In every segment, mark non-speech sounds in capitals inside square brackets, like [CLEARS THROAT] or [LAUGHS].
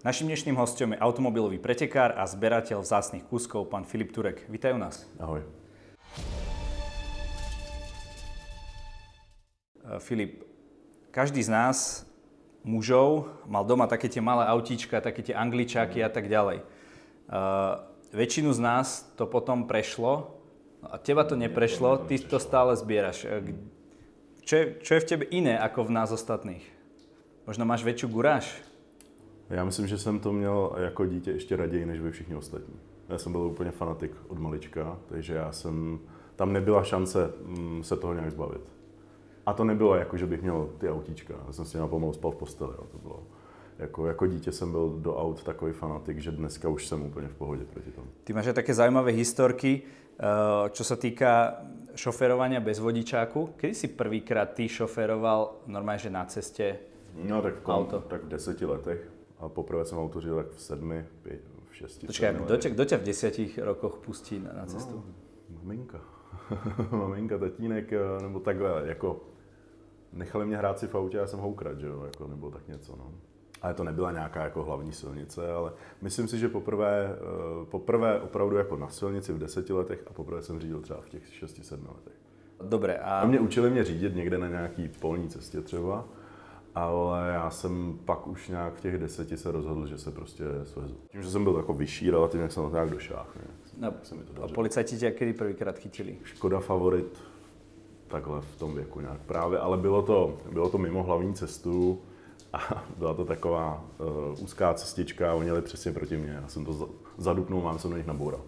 Naším dnešným hostom je automobilový pretekár a zberateľ vzácných kúskov, pán Filip Turek. Vítajú nás. Ahoj. Eh, Filip, každý z nás, mužov, mal doma také tie malé autíčka, také tie angličáky a tak ďalej. Uh, väčšinu z nás to potom prešlo, no a teba to neprešlo, ty to stále zbieraš. Eh, čo je, čo je v tebe iné ako v nás ostatných? Možno máš väčšiu guráž? Já myslím, že jsem to měl jako dítě ještě raději než vy všichni ostatní. Já jsem byl úplně fanatik od malička, takže já jsem, tam nebyla šance mm, se toho nějak zbavit. A to nebylo jako, že bych měl ty autíčka, já jsem s těma pomalu spal v posteli, jo. to bylo. Jako, jako dítě jsem byl do aut takový fanatik, že dneska už jsem úplně v pohodě proti tomu. Ty máš také zaujímavé historky, eh, čo sa týka šoferovania bez vodičáku. Kedy si prvýkrát ty šoferoval normálne, že na ceste No tak v, kom, Auto. tak v deseti letech. A poprvé jsem auto řídil tak v sedmi, pět, v šesti. Kto ťa, letech. kto ťa v desiatich rokoch pustí na, na cestu? No, maminka. [LAUGHS] maminka, tatínek, eh, nebo takhle, jako nechali mě hrát si v autě, já jsem ho ukradl, že jo, jako, nebo tak něco, no. Ale to nebyla nějaká jako hlavní silnice, ale myslím si, že poprvé, eh, poprvé opravdu jako na silnici v deseti letech a poprvé jsem řídil třeba v těch šesti, sedmi letech. Dobre, a A mě učili mě řídit někde na nějaký polní cestě třeba, ale já jsem pak už nějak v těch deseti se rozhodl, že se prostě svezu. Tím, že jsem byl jako vyšší relativně, jak jsem to nějak došáhl. no, a dařilo. policajti ťa kedy prvýkrát chytili? Škoda favorit takhle v tom věku nějak právě, ale bylo to, bylo to mimo hlavní cestu a [LAUGHS] byla to taková uh, úzká cestička a oni jeli přesně proti mně. Já jsem to za- zadupnul, mám jsem do nich naboural.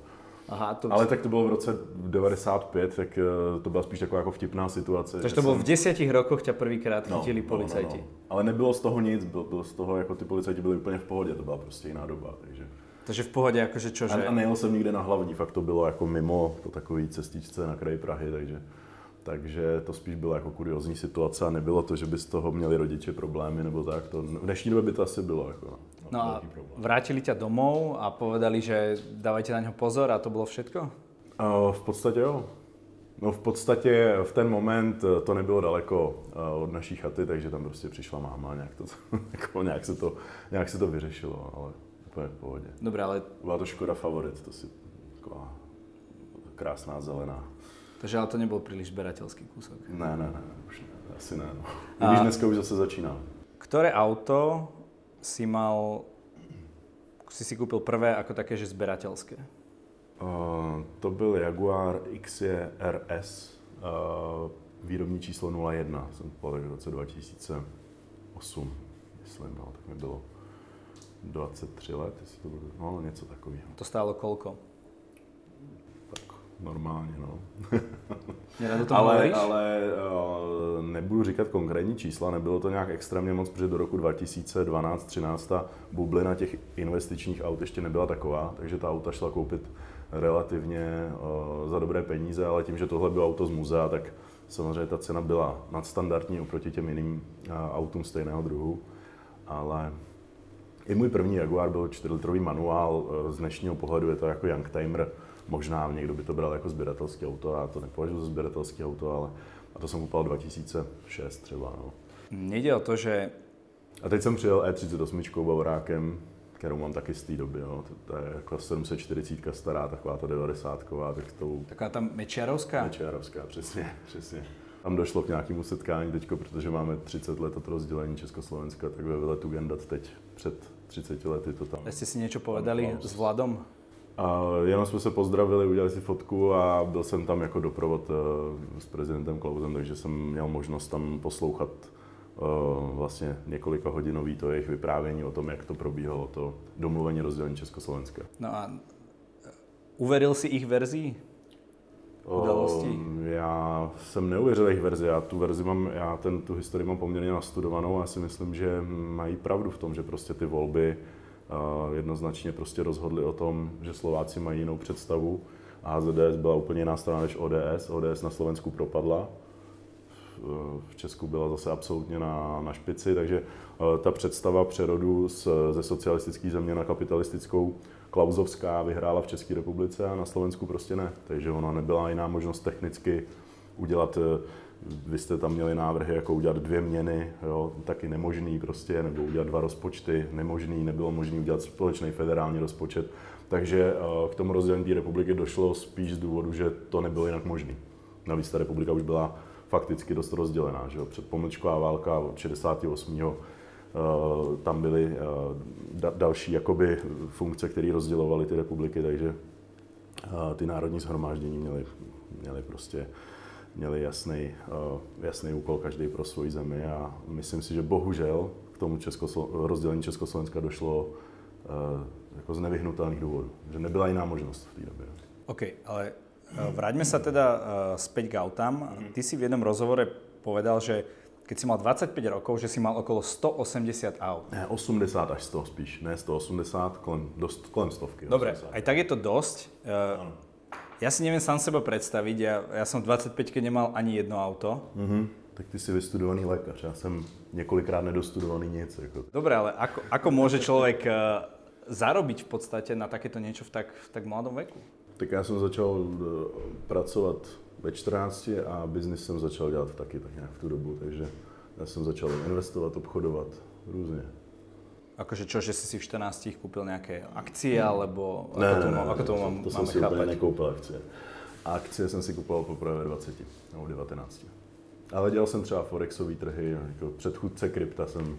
Aha, to, Ale tak to bylo v roce 95, tak uh, to byla spíš taková jako vtipná situace. takže že to bolo jsem- v desiatich rokoch ťa prvýkrát chytili policajti. No, no, no. Ale nebylo z toho nic, byl, byl z toho, jako ty policajti byli úplně v pohodě, to byla prostě jiná doba, takže. Takže v pohode, akože čo, že... A, a nejel jsem nikde na hlavní, fakt to bylo jako mimo, po takový cestičce na kraji Prahy, takže, takže to spíš byla jako kuriozní situace a nebylo to, že by z toho měli rodiče problémy nebo tak, to, v dnešní době by to asi bylo jako no, a vrátili ťa domov a povedali, že dávajte na ňo pozor a to bolo všetko? V podstatě jo. No v podstatě v ten moment eh, to nebylo daleko eh, od naší chaty, takže tam prostě přišla máma a nějak, to, [LAUGHS] jako nějak, se, to, nějak se to vyřešilo, ale úplně v pohodě. Dobre, ale Byla to Škoda Favorit, to si taková krásná zelená. takže ale to nebol príliš zberateľský kúsok. Ne, ne, ne, už ne, asi ne. No. A- Když dneska už zase začíná. Ktoré auto si mal, si si kúpil prvé ako také, že zberateľské? Uh, to byl Jaguar XJ RS, uh, výrobní číslo 01, jsem tak v roce 2008, myslím, no, tak mi bylo 23 let, jestli to bylo, no něco takového. To stálo koľko? Normálně, no. To [LAUGHS] ale, hovoríš? ale uh, nebudu říkat konkrétní čísla, nebylo to nějak extrémně moc, protože do roku 2012-13 ta bublina těch investičních aut ještě nebyla taková, takže ta auta šla koupit relativně uh, za dobré peníze, ale tím, že tohle bylo auto z muzea, tak samozřejmě ta cena byla nadstandardní oproti těm jiným uh, autům stejného druhu, ale i můj první Jaguar byl 4-litrový manuál, eh, z dnešního pohledu je to jako Youngtimer, možná někdo by to bral jako sběratelské auto, já to nepovažuji za sběratelské auto, ale a to jsem kupoval 2006 třeba. No. Nejde o to, že A teď jsem přijel E38 Bavorákem, kterou mám taky z té doby. Jo. To, to, je jako 740 stará, taková ta 90 tak tou taká ta mečiarovská, Mečiarovská, přesně, přesně. Tam došlo k nějakému setkání teď, protože máme 30 let od rozdělení Československa, tak ve veletu Gendat teď před 30 lety to tam. a ste si niečo povedali s Vladom? A jenom jsme se pozdravili, udělali si fotku a byl jsem tam jako doprovod eh, s prezidentem Klausem, takže jsem měl možnost tam poslouchat eh, vlastně několika hodinový to jejich vyprávění o tom, jak to probíhalo, to domluvení rozdělení Československa. No a uveril si ich verzii? Udalostí? O, Já jsem neuvěřil jejich verzi, já tu verzi mám, já ten, tu historii mám poměrně nastudovanou a já si myslím, že mají pravdu v tom, že prostě ty volby jednoznačně prostě rozhodly o tom, že Slováci mají jinou představu. A HZDS byla úplně jiná strana než ODS. ODS na Slovensku propadla, v- v Česku byla zase absolutně na, na špici, takže eh, ta představa přerodu z, ze socialistické země na kapitalistickou Klauzovská vyhrála v České republice a na Slovensku prostě ne. Takže ona nebyla jiná možnost technicky udělat eh, vy jste tam měli návrhy, jako udělat dvě měny, jo, taky nemožný prostě, nebo udělat dva rozpočty, nemožný, nebylo možné udělat společný federální rozpočet. Takže eh, k tomu rozdělení republiky došlo spíš z důvodu, že to nebylo jinak možné. Navíc ta republika už byla fakticky dost rozdělená. Že jo? Předpomlčková válka od 68. Uh, eh, tam byly da- další jakoby funkce, které rozdělovaly ty republiky, takže ty národní shromáždění měly, měly prostě měli jasný, uh, jasný úkol každý pro svoji zemi a myslím si, že bohužel k tomu Českoslo- rozdělení Československa došlo uh, jako z nevyhnutelných důvodů, že nebyla jiná možnost v té době. OK, ale vráťme sa teda uh, späť k autám. Ty si v jednom rozhovore povedal, že keď si mal 25 rokov, že si mal okolo 180 aut. Ne, 80 až 100 spíš, ne 180, kolem, dost, kolem stovky. Dobre, 80. aj tak je to dosť. Uh, ja si neviem sám seba predstaviť, ja, ja som 25 keď nemal ani jedno auto. Mm-hmm. Tak ty si vystudovaný lékař, já jsem několikrát nedostudovaný nic. Jako. Dobre, ale ako, ako môže človek uh, zarobiť v podstate na takéto niečo v tak, v tak mladom veku? Tak já jsem začal eh, pracovat ve 14 a biznis jsem začal dělat taky tak nějak v tu dobu, takže já jsem začal investovat, obchodovat různě. Akože čo, že si si v 14 kúpil nejaké akcie, alebo ne, ako to, ne, ne, ako to, to, mám, to jsem si chápať? nekoupil akcie. A akcie jsem si kupoval poprvé ve 20 nebo 19. Ale dělal jsem třeba forexové trhy, jako předchůdce krypta jsem,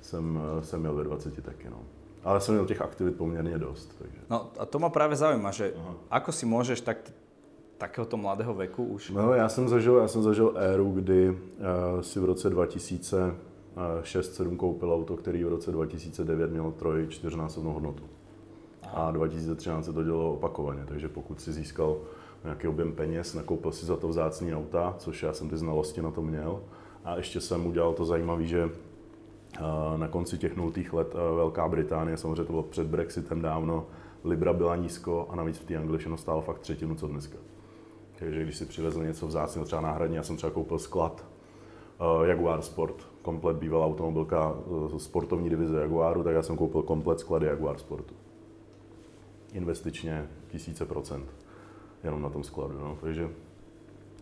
jsem, jsem měl ve 20 taky. No. Ale jsem měl těch aktivit poměrně dost. Takže. No a to ma práve zaujíma, že Aha. ako si môžeš tak, takéhoto mladého veku už... No já jsem zažil, já jsem zažil éru, kdy uh, si v roce 2006-2007 koupil auto, který v roce 2009 mělo troj, čtyřnásobnou hodnotu. Aha. A 2013 se to dělo opakovaně, takže pokud si získal nějaký objem peněz, nakoupil si za to vzácný auta, což já jsem ty znalosti na to měl. A ještě jsem udělal to zajímavé, že na konci těch nultých let Velká Británie, samozřejmě to bylo před Brexitem dávno, Libra byla nízko a navíc v té angličtinu stálo fakt třetinu, co dneska. Takže když si přivezl něco vzácného, třeba náhradní, já jsem třeba koupil sklad Jaguar Sport, komplet bývalá automobilka sportovní divize Jaguaru, tak já jsem koupil komplet sklady Jaguar Sportu. Investičně tisíce procent jenom na tom skladu. No. Takže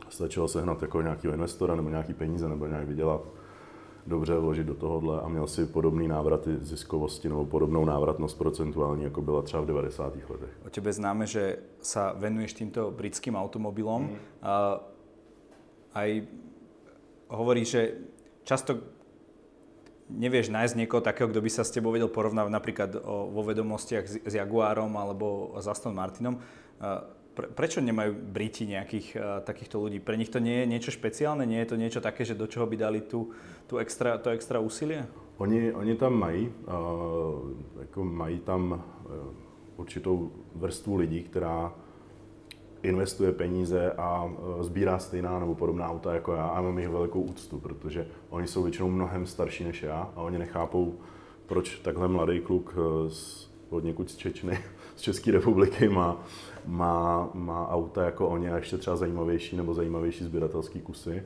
stačilo sehnat jako nějakého investora nebo nějaký peníze nebo nějak vydělat dobře vložit do tohohle a měl si podobný návraty ziskovosti nebo podobnou návratnost procentuální, jako byla třeba v 90. letech. O tebe známe, že sa venuješ týmto britským automobilom. Mm. A aj hovorí, že často nevieš nájsť niekoho takého, kto by sa s tebou vedel porovnávať napríklad o, vo vedomostiach s, s Jaguarom alebo s Aston Martinom. Pre, prečo nemajú Briti nejakých uh, takýchto ľudí? Pre nich to nie je niečo špeciálne? Nie je to niečo také, že do čoho by dali tu, tu extra, to extra úsilie? Oni, oni tam mají, uh, jako mají tam uh, určitou vrstvu lidí, která investuje peníze a sbírá stejná nebo podobná auta jako já a mám jich velikou úctu, protože oni jsou většinou mnohem starší než já a oni nechápou, proč takhle mladý kluk z, od někud z Čečny, z České republiky má má, má auta jako oni a ještě třeba zajímavější nebo zajímavější sběratelský kusy.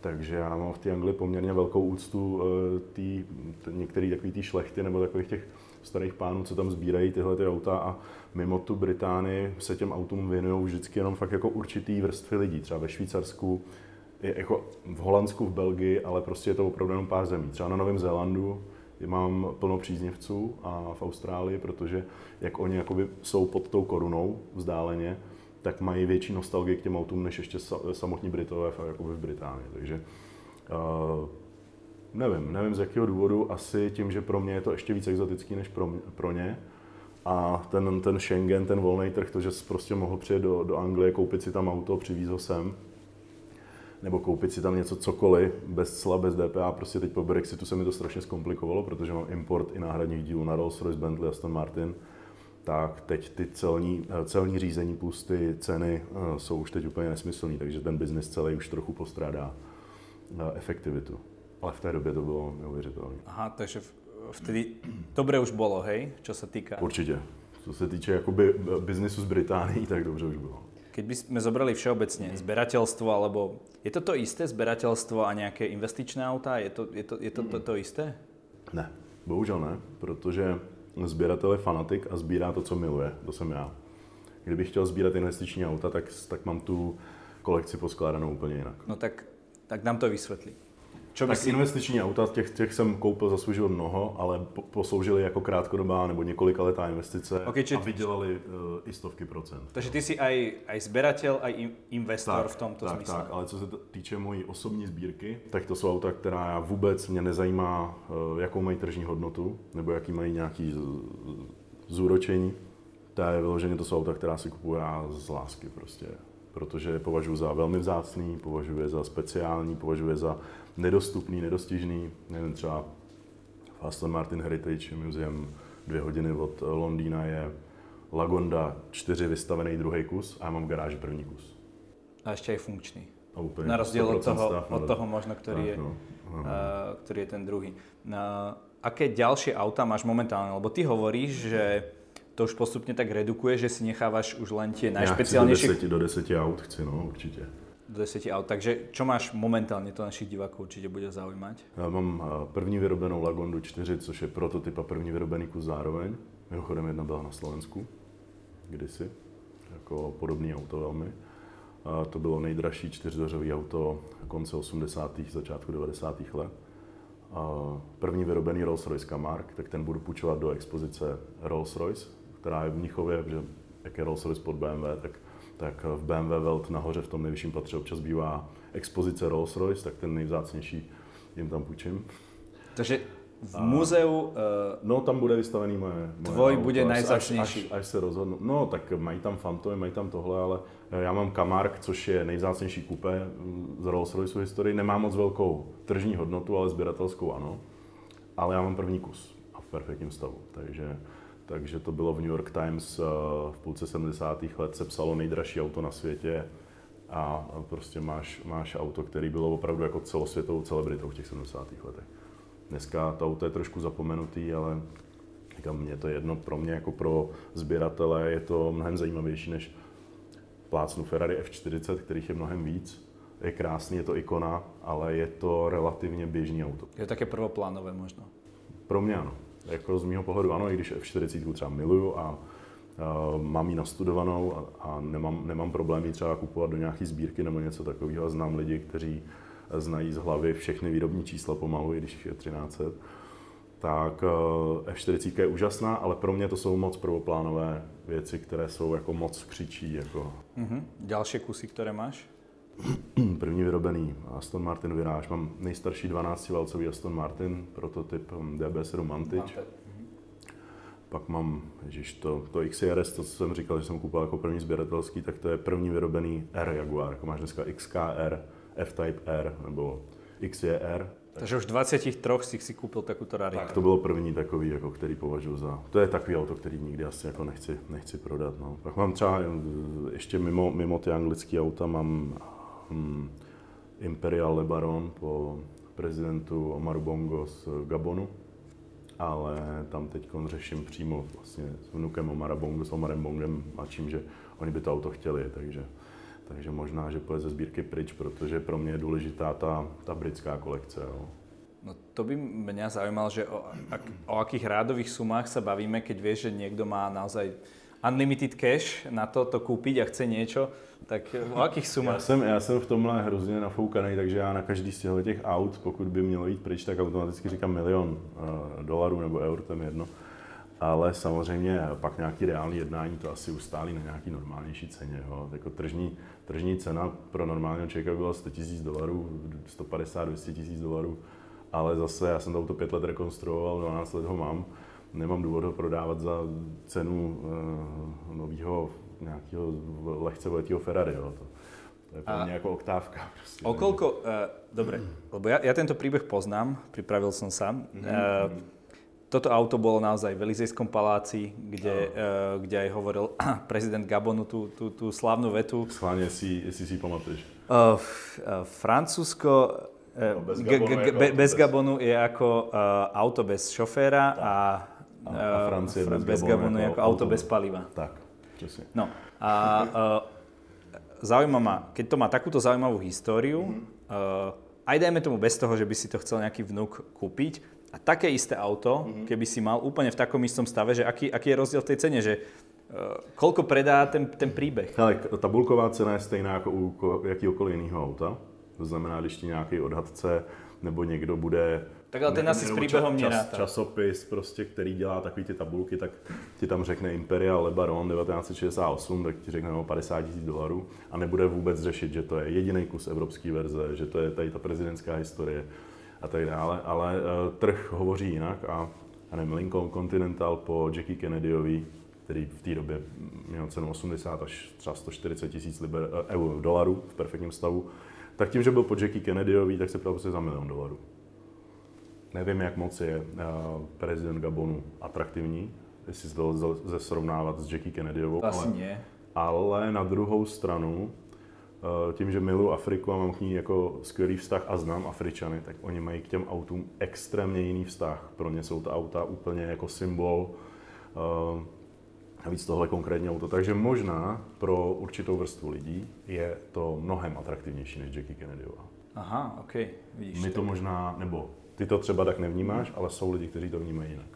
Takže já mám v té Anglii poměrně velkou úctu eh, tý, některý takový tý šlechty nebo takových těch starých pánů, co tam sbírají tyhle ty auta a mimo tu Británii se těm autům věnují vždycky jenom fakt jako určitý vrstvy lidí. Třeba ve Švýcarsku, jako v Holandsku, v Belgii, ale prostě je to opravdu jenom pár zemí. Třeba na Novém Zélandu mám plno příznivců a v Austrálii, protože jak oni jakoby jsou pod tou korunou vzdáleně, tak mají větší nostalgii k těm autům, než ještě samotní Britové jakoby v Británii. Takže uh, nevím, nevím z jakého důvodu, asi tím, že pro mě je to ještě víc exotický než pro, pro ně. A ten, ten Schengen, ten volný trh, to, že jsi prostě mohl přijet do, do Anglie, koupit si tam auto, přivíz ho sem, nebo koupit si tam něco cokoliv, bez cla, bez DPA. Prostě teď po Brexitu se mi to strašně zkomplikovalo, protože mám import i náhradních dílů na Rolls-Royce, Bentley, Aston Martin. Tak teď ty celní, eh, celní řízení plus ty ceny eh, jsou už teď úplně nesmyslný, takže ten biznis celý už trochu postrádá eh, efektivitu. Ale v té době to bylo neuvěřitelné. Aha, takže vtedy dobře už bylo, hej, co se týká? Určitě. Co se týče jakoby biznisu z Británií, tak dobře už bylo. Keď by sme zobrali všeobecne zberateľstvo, alebo je to to isté zberateľstvo a nějaké investičné auta? Je to, je to, je to, to, to isté? Ne, bohužel ne, protože sběratel je fanatik a sbírá to, co miluje. To jsem já. Kdybych chtěl sbírat investiční auta, tak, tak mám tu kolekci poskládanou úplně jinak. No tak Tak nám to vysvětlí. Čo tak si... investiční auta, těch, těch jsem koupil za svůj život mnoho, ale po, posloužili jako krátkodobá nebo několika letá investice okay, či... a vydělali uh, i stovky procent. Takže ty jsi aj, aj sběratel, aj investor tak, v tomto tak, smyslu. Tak, ale co se týče mojí osobní sbírky, tak to jsou auta, která vůbec mě nezajímá, uh, jakou mají tržní hodnotu, nebo jaký mají nějaký zúročení. To je vyloženě, to jsou auta, která si kupuju já z lásky prostě protože je považuji za velmi vzácný, považuji je za speciální, považuji je za nedostupný, nedostižný. Nevím, třeba v Aston Martin Heritage Museum dvě hodiny od Londýna je Lagonda 4 vystavený druhý kus a já mám v garáži první kus. A ještě je funkční. A úplně Na rozdíl od toho, stav, od toho možno, který, tak, je, no. Uh, který je ten druhý. Uh, aké ďalšie auta máš momentálne? Lebo ty hovoríš, že to už postupně tak redukuje, že si necháváš už len tie najšpeciálnejšie... do deseti, do deseti aut chci, no určitě. Do deseti aut. Takže čo máš momentálně, to našich diváků určitě bude zaujímať? Já mám eh, první vyrobenou Lagondu 4, což je prototyp a první vyrobený kus zároveň. Mimochodem jedna byla na Slovensku, kdysi, jako podobný auto velmi. A to bylo nejdražší čtyřdořový auto konce 80. začátku 90. let. A první vyrobený Rolls-Royce Camargue, tak ten budu půjčovat do expozice Rolls-Royce která je v Mnichově, že jak je Rolls Royce pod BMW, tak, tak v BMW Welt nahoře v tom nejvyšším patře občas bývá expozice Rolls Royce, tak ten nejvzácnější jim tam půjčím. Takže v muzeu... Uh, no, tam bude vystavený moje, moje Tvoj auto, bude nejvzácnější. Až, až, až, se rozhodnu. No, tak mají tam Phantom, mají tam tohle, ale já mám Camargue, což je nejvzácnější kupé z Rolls Royce historii. Nemá moc velkou tržní hodnotu, ale sběratelskou ano. Ale já mám první kus a v perfektním stavu, takže takže to bylo v New York Times eh, v půlce 70. let se psalo nejdražší auto na světě a prostě máš, máš auto, který bylo opravdu jako celosvětovou celebritou v těch 70. letech. Dneska to auto je trošku zapomenutý, ale říkám, mě to jedno, pro mě jako pro sběratele je to mnohem zajímavější než plácnu Ferrari F40, kterých je mnohem víc. Je krásný, je to ikona, ale je to relativně běžný auto. Je to také prvoplánové možno? Pro mě ano. Jako z mého pohledu ano, i když F40 třeba miluju a uh, mám ji nastudovanou a, a nemám, nemám problémy třeba kupovat do nějaké sbírky nebo něco takového. Znám lidi, kteří znají z hlavy všechny výrobní čísla pomalu, i když je 1300. Tak uh, F40 je úžasná, ale pro mě to jsou moc prvoplánové věci, které jsou jako moc křičí. Jako. Mm-hmm. Další kusy, které máš? [CLEARS THROAT] První vyrobený Aston Martin Virage. Mám nejstarší 12-válcový Aston Martin, prototyp um, DB7 Vantage. Pak mám, ježiš, to, to XRS, to, co jsem říkal, že jsem koupil jako první sběratelský, tak to je první vyrobený R Jaguar. Jako máš dneska XKR, F-Type R nebo XJR. Takže už v 23 si si koupil takovou raritu. Tak to bylo první takový, jako, který považuji za... To je takový auto, který nikdy asi jako nechci, nechci prodat. No. Pak mám třeba ještě mimo, mimo ty anglické auta, mám hm, Imperial Lebaron po prezidentu Omaru Bongo z Gabonu, ale tam teď řeším přímo vlastně s vnukem Omara Bongo, s Omarem Bongem a čím, že oni by to auto chtěli, takže, takže možná, že půjde ze sbírky pryč, protože pro mě je důležitá ta, ta britská kolekce. Jo. No to by mě zajímalo, že o, ak, o akých rádových sumách se bavíme, keď vieš, že někdo má naozaj unlimited cash na to, to koupit a chce něco, tak o jakých sumách? Já jsem, já jsem v tomhle hrozně nafoukaný, takže já na každý z těch aut, pokud by mělo jít pryč, tak automaticky říkám milion uh, dolarů nebo eur, to je jedno. Ale samozřejmě pak nějaký reálný jednání to asi ustálí na nějaký normálnější ceně. Jo. Jako tržní, tržní cena pro normálního člověka byla 100 000 dolarů, 150, 200 000 dolarů, ale zase já jsem to auto pět let rekonstruoval, 12 let ho mám, nemám důvod ho prodávat za cenu uh, nového nějakého lehce veletého Ferrari. Jo. To, to je pro mě jako oktávka. Prostě, Okolko, uh, dobre, lebo ja, ja tento príbeh poznám, pripravil som sa. Mm-hmm. Uh, toto auto bolo naozaj v Elizejskom paláci, kde, uh, kde aj hovoril [CLEARS THROAT] prezident Gabonu tú, tú, tú slávnu vetu. Schválne, jestli, jestli si pamatuješ. Uh, uh, Francúzsko no, bez, Gabonu g- g- bez, bez Gabonu je ako uh, auto bez šoféra a, a, a Francie bez, bez Gabonu je ako auto bez paliva. Tak. Přesně. No a uh, zaujíma ma, keď to má takúto zaujímavú históriu, mm-hmm. uh, aj dajme tomu bez toho, že by si to chcel nejaký vnuk kúpiť, a také isté auto, mm-hmm. keby si mal úplne v takom istom stave, že aký, aký je rozdiel v tej cene, že uh, koľko predá ten, ten príbeh? Ale tabulková cena je stejná jako u jakýkoliv jiného auta. To znamená, když ti nějaký odhadce nebo někdo bude tak ale ten asi s příběhem čas, časopis, prostě, který dělá takový ty tabulky, tak ti tam řekne Imperial Lebaron 1968, tak ti řekne no, 50 tisíc dolarů. A nebude vůbec řešit, že to je jediný kus evropské verze, že to je tady ta prezidentská historie a tak dále, ale uh, trh hovoří jinak a já nevím, Lincoln Continental po Jackie Kennedyovi, který v té době měl cenu 80 až třeba 140 tisíc liber, uh, dolarů v perfektním stavu, tak tím, že byl po Jackie Kennedyovi, tak se ptal prostě za milion dolarů. Nevím, jak moc je uh, prezident Gabonu atraktivní, jestli se to lze srovnávat s Jackie Kennedyovou. Asi ale, ale na druhou stranu, uh, tím, že miluji Afriku a mám k ní jako skvělý vztah a znám Afričany, tak oni mají k těm autům extrémně jiný vztah. Pro ně jsou ta auta úplně jako symbol uh, a víc tohle konkrétní auto. Takže možná pro určitou vrstvu lidí je to mnohem atraktivnější než Jackie Kennedyová. Aha, ok, vidíš. My to možná, nebo ty to třeba tak nevnímáš, ale jsou lidi, kteří to vnímají jinak.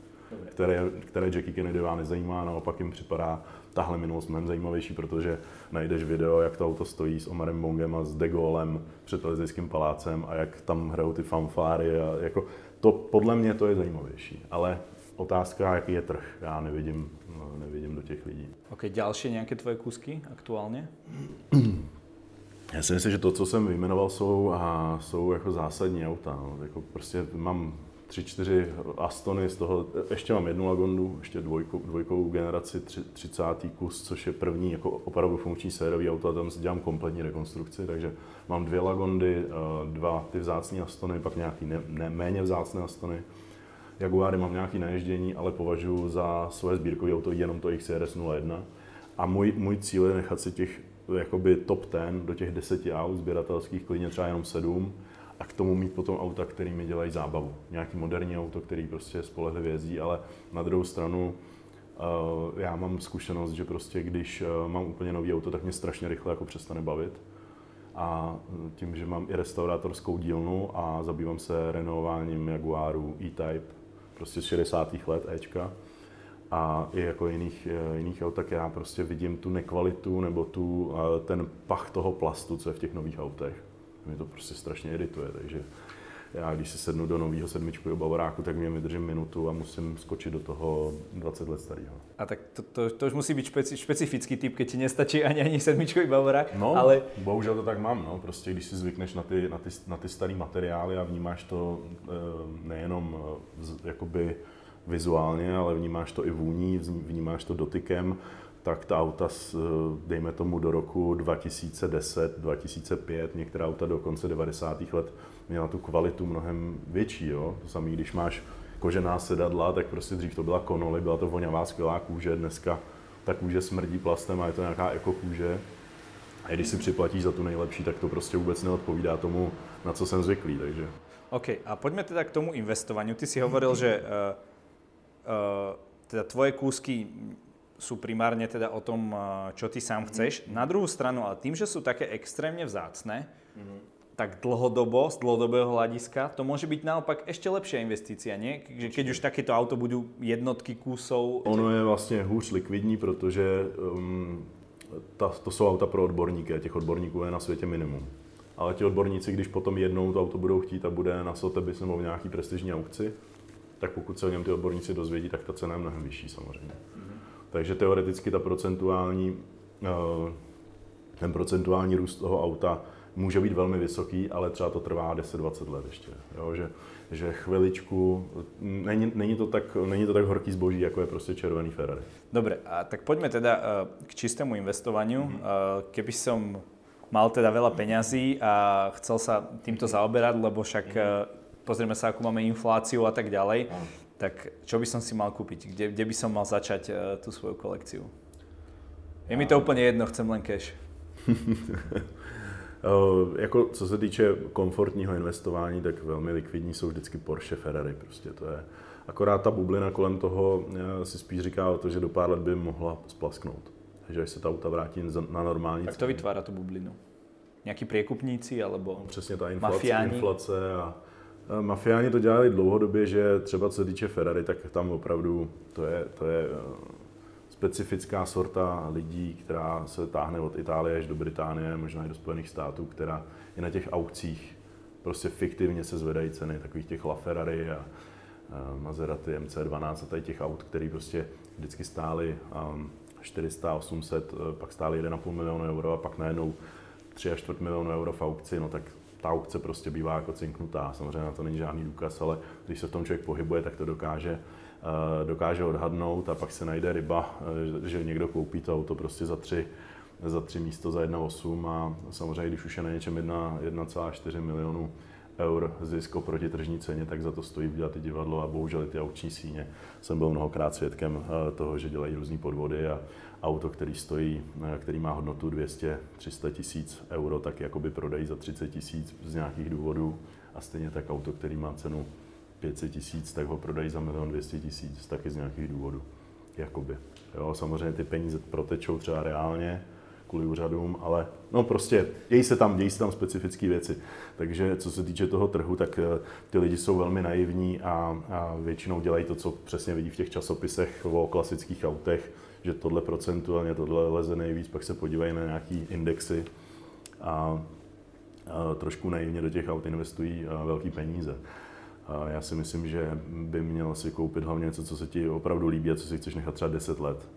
Které, které Jackie Kennedyová nezajímá, naopak jim připadá tahle minulost mnohem zajímavější, protože najdeš video, jak to auto stojí s Omarem Bongem a s De Gaulem před Elizejským palácem a jak tam hrajou ty fanfáry a jako to podle mě to je zajímavější, ale otázka, jaký je trh, já nevidím, no, nevidím do těch lidí. Ok, další nějaké tvoje kusky aktuálně? [CLEARS THROAT] Já si myslím, že to, co jsem vyjmenoval, jsou, a jsou jako zásadní auta. No. Jako prostě mám tři, čtyři Astony, z toho ještě mám jednu Lagondu, ještě dvojkou, dvojkou generaci, tři, 30. kus, což je první jako opravdu funkční sériový auto a tam si dělám kompletní rekonstrukci, takže mám dvě Lagondy, eh, dva ty vzácné Astony, pak nějaký ne, ne, méně vzácné Astony. Jaguary mám nějaký naježdění, ale považuji za svoje sbírkové auto jenom to XRS 01. A můj, můj cíl je nechat si těch jakoby top ten do těch deseti aut sběratelských, klidně třeba jenom sedm, a k tomu mít potom auta, který mi dělají zábavu. Nějaký moderní auto, který prostě spolehlivě jezdí, ale na druhou stranu uh, já mám zkušenost, že prostě když uh, mám úplně nový auto, tak mě strašně rychle jako přestane bavit. A tím, že mám i restaurátorskou dílnu a zabývám se renovováním Jaguaru E-Type, prostě z 60. let Ečka, a i jako jiných, eh, jiných aut, tak já prostě vidím tu nekvalitu nebo tu, eh, ten pach toho plastu, co je v těch nových autech. Mě to prostě strašně irituje, takže já když si sednu do nového sedmičkového bavoráku, tak mě vydržím minutu a musím skočit do toho 20 let starého. A tak to, to, to už musí být špeci, špecifický typ, keď ti nestačí ani ani sedmičkový bavorák. No, ale... bohužel to tak mám, no. Prostě když si zvykneš na ty, na ty, na ty staré materiály a vnímáš to eh, nejenom jakoby vizuálně, ale vnímáš to i vůní, vnímáš to dotykem, tak ta auta, dejme tomu do roku 2010, 2005, některá auta do konce 90. let měla tu kvalitu mnohem větší. Jo? To samé, když máš kožená sedadla, tak prostě dřív to byla konoly, byla to voňavá skvělá kůže, dneska ta kůže smrdí plastem a je to nějaká ekokůže. A když si připlatíš za tu nejlepší, tak to prostě vůbec neodpovídá tomu, na co jsem zvyklý. Takže. OK, a pojďme teda k tomu investování. Ty si hovoril, že uh, teda tvoje kúsky sú primárne teda o tom, čo ty sám chceš. Mm-hmm. Na druhou stranu, ale tým, že sú také extrémne vzácne, mm-hmm. tak dlhodobo, z dlhodobého hľadiska, to môže byť naopak ešte lepšia investícia, nie? Že keď už takéto auto budú jednotky kusov... Ono je vlastně hůř likvidní, protože um, ta, to jsou auta pro odborníky a těch odborníků je na světě minimum. Ale ti odborníci, když potom jednou to auto budou chtít a bude na Sotheby's nebo v nějaký prestižní aukci, tak pokud se o něm ty odborníci dozvědí, tak ta cena je mnohem vyšší samozřejmě. Takže teoreticky ta procentuální, eh, ten procentuální růst toho auta může být velmi vysoký, ale třeba to trvá 10-20 let ještě. Jo? Že, že chviličku, není, není, to tak, není to tak horký zboží, jako je prostě červený Ferrari. Dobre, a tak poďme teda eh, k čistému investovaniu. Mm-hmm. Keby som mal teda veľa peňazí a chcel sa týmto zaoberať, lebo však mm-hmm pozrieme sa, akú máme infláciu a tak ďalej, no. tak čo by som si mal kúpiť? Kde, kde by som mal začať uh, tú svoju kolekciu? Je mi to úplně jedno, chcem len cash. Uh, [LAUGHS] jako co se týče komfortního investování, tak velmi likvidní jsou vždycky Porsche, Ferrari, prostě to je. Akorát ta bublina kolem toho si spíš říká o to, že do pár let by mohla splasknout. Takže až se ta auta vrátí na normální Tak to vytvára tu bublinu? Nějaký priekupníci alebo no, Přesně ta inflace, inflace a Eh, mafiáni to dělali dlouhodobě, že třeba co se týče Ferrari, tak tam opravdu to je, to je eh, specifická sorta lidí, která se táhne od Itálie až do Británie, možná i do Spojených států, která i na těch aukcích prostě fiktivně se zvedají ceny takových těch LaFerrari a, Maserati MC12 a tady těch aut, které prostě vždycky stály um, 400, 800, pak stály 1,5 milionu euro a pak najednou 3 až 4 milionu euro v aukci, no tak ta aukce prostě bývá jako cinknutá. Samozřejmě na to není žádný důkaz, ale když se v tom člověk pohybuje, tak to dokáže, uh, dokáže odhadnout a pak se najde ryba, uh, že někdo koupí to auto prostě za tři, za tři místo za 1,8 a samozřejmě, když už je na něčem 1,4 milionu eur zisk oproti tržní ceně, tak za to stojí udělat i divadlo a bohužel ty aukční síně. Jsem byl mnohokrát svědkem eh, toho, že dělají různé podvody a auto, který stojí, eh, který má hodnotu 200-300 tisíc euro, tak jakoby prodají za 30 tisíc z nějakých důvodů a stejně tak auto, který má cenu 500 tisíc, tak ho prodají za milion 200 tisíc, taky z nějakých důvodů. Jakoby. Jo, samozřejmě ty peníze protečou třeba reálně, kvůli úřadům, ale no prostě dějí se tam, dějí se tam specifické věci. Takže co se týče toho trhu, tak eh, ty lidi jsou velmi naivní a, a většinou dělají to, co přesně vidí v těch časopisech o klasických autech, že tohle procentuálně, tohle leze nejvíc, pak se podívají na nějaký indexy a, a trošku naivně do těch aut investují velké peníze. Já si myslím, že by měl si koupit hlavně něco, co se ti opravdu líbí a co si chceš nechat třeba 10 let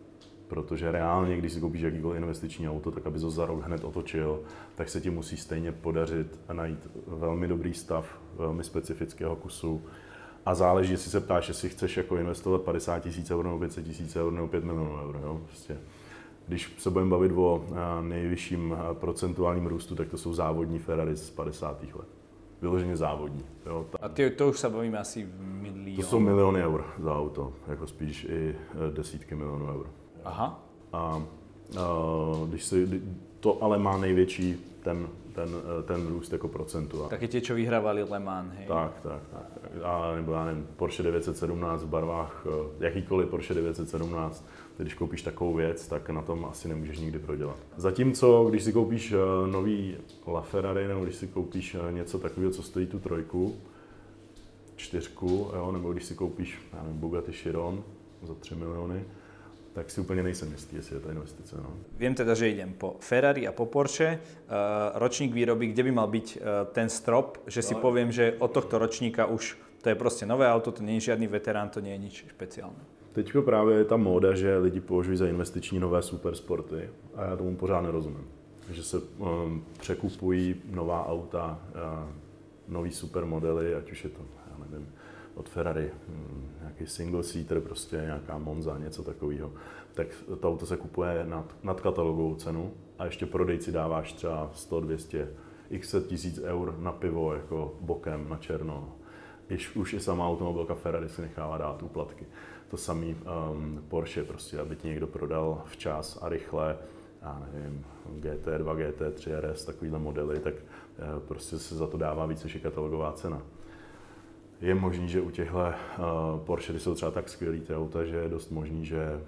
protože reálně, když si koupíš jakýkoliv investiční auto, tak aby to za rok hned otočil, tak se ti musí stejně podařit najít velmi dobrý stav, velmi specifického kusu. A záleží, jestli se ptáš, jestli chceš jako investovat 50 tisíc eur nebo 500 tisíc eur nebo 5 milionů eur. Jo? Prostě. Když se budeme bavit o nejvyšším procentuálním růstu, tak to jsou závodní Ferrari z 50. let. Vyloženě závodní. Jo? A ty, to už se bavíme asi v milionů. To jsou miliony eur za auto, jako spíš i e, desítky milionů eur. Aha. A, a když se, to ale má největší ten, ten, ten růst jako procentu. Taky ti, co vyhrávali Le Mans, hej? Tak, tak, tak. A nebo já nevím, Porsche 917 v barvách, eh, jakýkoliv Porsche 917, když koupíš takovou věc, tak na tom asi nemůžeš nikdy prodělat. Zatímco, když si koupíš eh, nový LaFerrari, nebo když si koupíš eh, něco takového, co stojí tu trojku, čtyřku, jo, nebo když si koupíš, já nevím, Bugatti Chiron za 3 miliony, tak si úplně nejsem jistý, jestli je to investice. No. Vím teda, že jdem po Ferrari a po Porsche. Uh, ročník výroby, kde by mal být uh, ten strop, že si no. povím, že od tohto ročníka už to je prostě nové auto, to není žádný veterán, to není nic špeciálne. Teď právě je ta móda, že lidi považují za investiční nové supersporty a já tomu pořád nerozumím. Že se um, překupují nová auta, uh, nový supermodely, ať už je to, já nevím, od Ferrari, hm, nějaký single seater, prostě nějaká Monza, něco takového, tak to auto se kupuje nad, nad katalogovou cenu a ještě prodejci dáváš třeba 100, 200, x tisíc eur na pivo jako bokem, na černo. Iš, už i sama automobilka Ferrari si nechává dát úplatky. To samý um, Porsche, prostě, aby ti někdo prodal včas a rychle, já nevím, GT2, GT3 RS, takovýhle modely, tak uh, prostě se za to dává více než katalogová cena je možný, že u těchto uh, Porsche, jsou třeba tak skvělý ty auta, že je dost možný, že uh,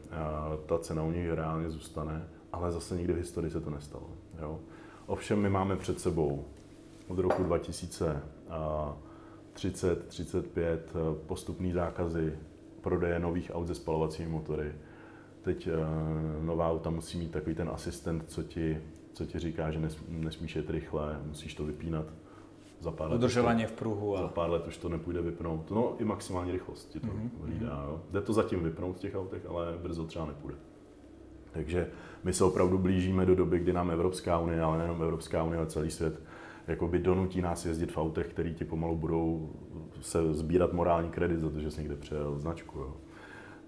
ta cena u nich reálně zůstane, ale zase nikdy v historii se to nestalo. Jo? Ovšem my máme před sebou od roku 2030, 35 uh, postupný zákazy prodeje nových aut se spalovacími motory. Teď nová auta musí mít takový ten asistent, co ti, co ti říká, že nesmíš jet rychle, musíš to vypínat za pár. Udržování v pruhu. A... Za pár let už to nepůjde vypnout. No i maximální rychlost ti to mm-hmm. hlídá. Jo. Jde to zatím vypnout v těch autech, ale brzo třeba nepůjde. Takže my se opravdu blížíme do doby, kdy nám Evropská unie, ale nejenom Evropská unie, ale celý svět, jakoby donutí nás jezdit v autech, který ti pomalu budou se sbírat morální kredit za to, že jsi někde přejel značku. Jo.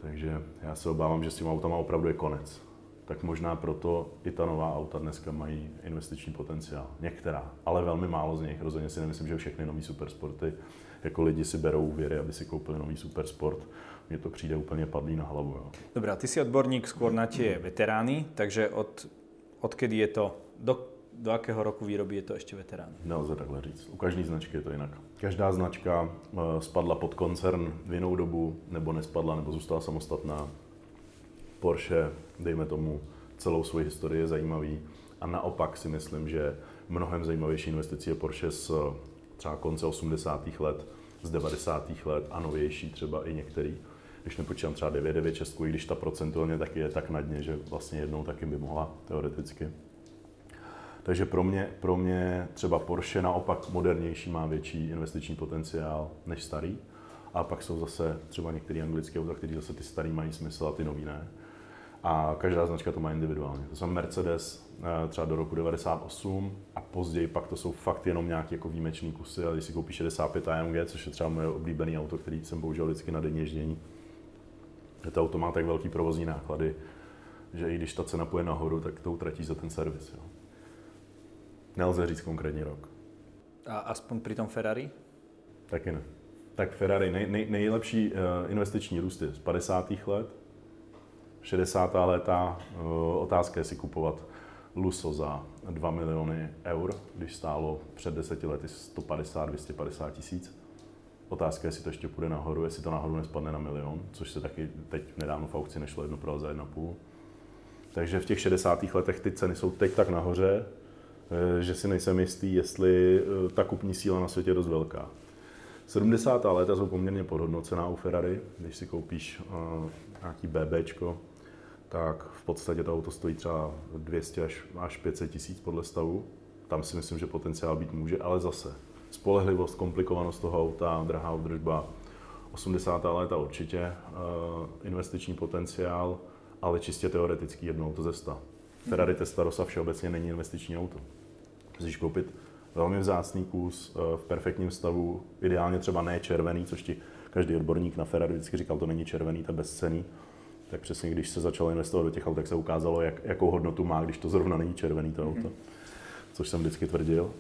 Takže já se obávám, že s tím autama opravdu je konec tak možná proto i ta nová auta dneska mají investiční potenciál. Některá, ale velmi málo z nich. Rozhodně si nemyslím, že všechny nové supersporty jako lidi si berou úvěry, aby si koupili nový supersport. Mně to přijde úplně padlý na hlavu. Jo. Dobrá, ty jsi odborník skôr na tie veterány, takže od, odkedy je to, do, do jakého roku výroby je to ještě veterán? Nelze takhle říct. U každé značky je to jinak. Každá značka eh, spadla pod koncern v jinou dobu, nebo nespadla, nebo zůstala samostatná. Porsche, dejme tomu, celou svoji historii je zajímavý. A naopak si myslím, že mnohem zajímavější investicí je Porsche z třeba konce 80. let, z 90. let a novější třeba i některý. když nepočítám třeba 996, i když ta procentuálně taky je tak na dně, že vlastně jednou taky by mohla teoreticky. Takže pro mě, pro mě třeba Porsche naopak modernější má větší investiční potenciál než starý. A pak jsou zase třeba některé anglické auta, které zase ty starý mají smysl a ty nový ne. A každá značka to má individuálně. To jsou Mercedes eh, třeba do roku 98 a později pak to jsou fakt jenom nějaké jako výjimečné kusy. A když si koupíš 65 AMG, což je třeba moje oblíbené auto, který jsem použil vždycky na denní ježdění, to auto má tak velký provozní náklady, že i když ta cena půjde nahoru, tak to utratí za ten servis. Jo. Nelze říct konkrétní rok. A aspoň při tom Ferrari? Taky ne. Tak Ferrari, nej, nej, nejlepší uh, investiční růst je z 50. let, 60. léta, uh, otázka je si kupovat Luso za 2 miliony eur, když stálo před deseti lety 150-250 tisíc. Otázka je, jestli to ještě půjde nahoru, jestli to nahoru nespadne na milion, což se taky teď nedávno v aukci nešlo jedno pro za jedna půl. Takže v těch 60. letech ty ceny jsou teď tak nahoře, eh, že si nejsem jistý, jestli ta kupní síla na světě je dost velká. 70. léta jsou poměrně podhodnocená u Ferrari. Když si koupíš nějaký BBčko, tak v podstatě to auto stojí třeba 200 až, až 500 tisíc podle stavu. Tam si myslím, že potenciál být může, ale zase spolehlivost, komplikovanost toho auta, drahá údržba, 80. léta určitě, uh, investiční potenciál, ale čistě teoretický jedno auto ze 100. Ferrari Testarossa všeobecně není investiční auto. Musíš koupit velmi vzácný kus eh, v perfektním stavu, ideálně třeba ne červený, což ti každý odborník na Ferrari vždycky říkal, to není červený, to je bezcený. Tak přesně když se začalo investovat do těch aut, tak se ukázalo, jak, jakou hodnotu má, když to zrovna není červený to auto, mm-hmm. což jsem vždycky tvrdil.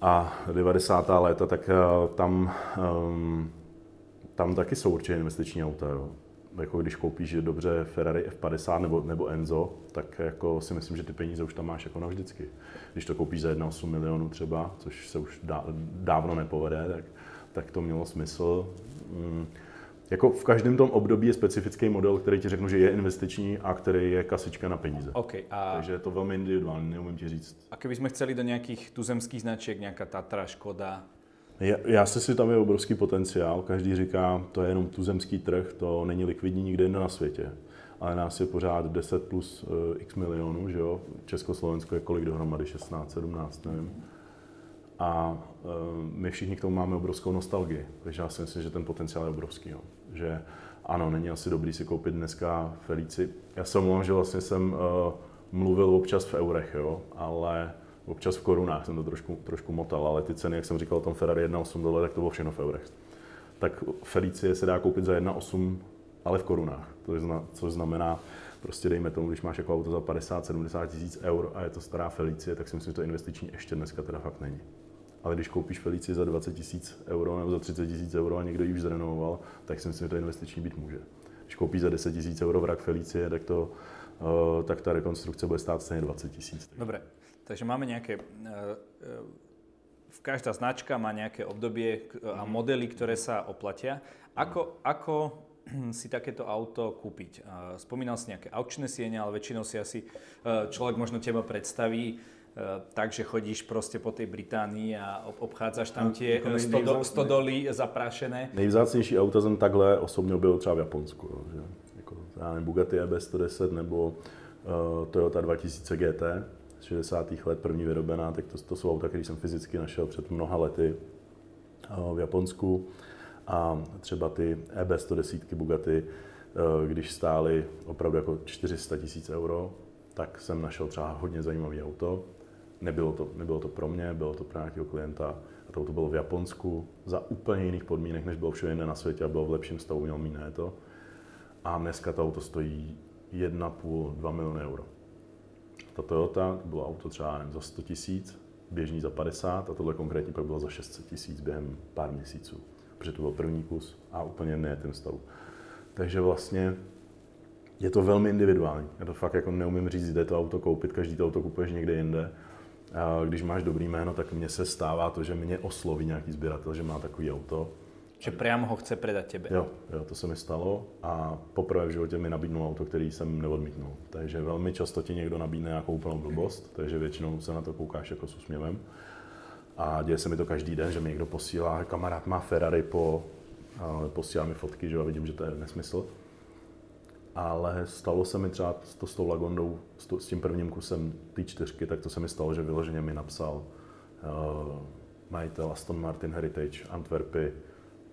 A 90. léta, tak eh, tam, um, tam taky jsou určitě investiční auta. Jo jako když koupíš dobře Ferrari F50 nebo, nebo Enzo, tak jako si myslím, že ty peníze už tam máš jako navždycky. Když to koupíš za 1,8 milionů třeba, což se už dá, dávno nepovede, tak, tak to mělo smysl. Mm. Jako v každém tom období je specifický model, který ti řeknu, že je investiční a který je kasička na peníze. Okay, a... Takže je to velmi individuální, neumím ti říct. A kdybychom chceli do nějakých tuzemských značek, nějaká Tatra, Škoda, já, já si si tam je obrovský potenciál. Každý říká, to je jenom tuzemský trh, to není likvidní nikde jinde na světě. Ale nás je pořád 10 plus uh, x milionů, že jo? Československo je kolik dohromady? 16, 17, nevím. A uh, my všichni k tomu máme obrovskou nostalgii, takže já si myslím, že ten potenciál je obrovský. Jo. Že ano, není asi dobrý si koupit dneska Felici. Já se omlouvám, že vlastně jsem uh, mluvil občas v eurech, jo, ale občas v korunách jsem to trošku, trošku motal, ale ty ceny, jak jsem říkal o tom Ferrari 1.8 dole, tak to bylo všechno v eurech. Tak Felicie se dá koupit za 1.8, ale v korunách, to zna, což znamená, prostě dejme tomu, když máš jako auto za 50-70 tisíc eur a je to stará Felicie, tak si myslím, že to investiční ještě dneska teda fakt není. Ale když koupíš Felici za 20 tisíc euro nebo za 30 tisíc euro a někdo ji už zrenovoval, tak si myslím, že to investiční být může. Když koupíš za 10 tisíc euro vrak Felicie, tak, to, uh, tak ta rekonstrukce bude stát stejně 20 tisíc. Dobre, Takže máme nejaké... Eh, eh, každá značka má nejaké obdobie a mhm. modely, ktoré sa oplatia. Ako, ako [CLEARS THROAT] si takéto auto kúpiť? Eh, spomínal si nejaké aukčné siene, ale väčšinou si asi človek možno teba predstaví tak, že chodíš prostě po tej Británii a obchádzaš tam tie stodo, stodoly zaprášené. Nejvzácnější auta jsem takhle osobně objevil třeba v Japonsku. Jo, že? Jako, já nevím, Bugatti EB110 nebo uh, Toyota 2000 GT, 60. let první vyrobená, tak to, to jsou auta, které jsem fyzicky našel před mnoha lety eh, v Japonsku. A třeba ty EB110 Bugatti, eh, když stály opravdu jako 400 tisíc euro, tak jsem našel třeba hodně zajímavý auto. Nebylo to, nebylo to pro mě, bylo to pro nějakého klienta. A to auto bylo v Japonsku za úplně jiných podmínek, než bylo všude jinde na světě a bylo v lepším stavu, měl mít to. A dneska to auto stojí 1,5-2 miliony euro. Ta Toyota, to bylo auto třeba nevím, za 100 tisíc, běžný za 50 a tohle konkrétně pak bylo za 600 tisíc během pár měsíců, protože to byl první kus a úplně ne ten stav. Takže vlastně je to velmi individuální. Já to fakt jako neumím říct, kde to auto koupit, každý to auto kupuješ někde jinde. Když máš dobrý jméno, tak mně se stává to, že mě osloví nějaký sběratel, že má takový auto že priamo ho chce predat tebe. Jo, jo, to se mi stalo a poprvé v životě mi nabídnul auto, který jsem neodmítnul. Takže velmi často ti někdo nabídne nějakou úplnou blbost, takže většinou se na to koukáš jako s úsměvem. A děje se mi to každý den, že mi někdo posílá, kamarád má Ferrari po a posílá mi fotky, že a vidím, že to je nesmysl. Ale stalo se mi třeba to s tou Lagondou, s, to, s tím prvním kusem té čtyřky, tak to se mi stalo, že vyloženě mi napsal uh, majitel Aston Martin Heritage Antwerpy,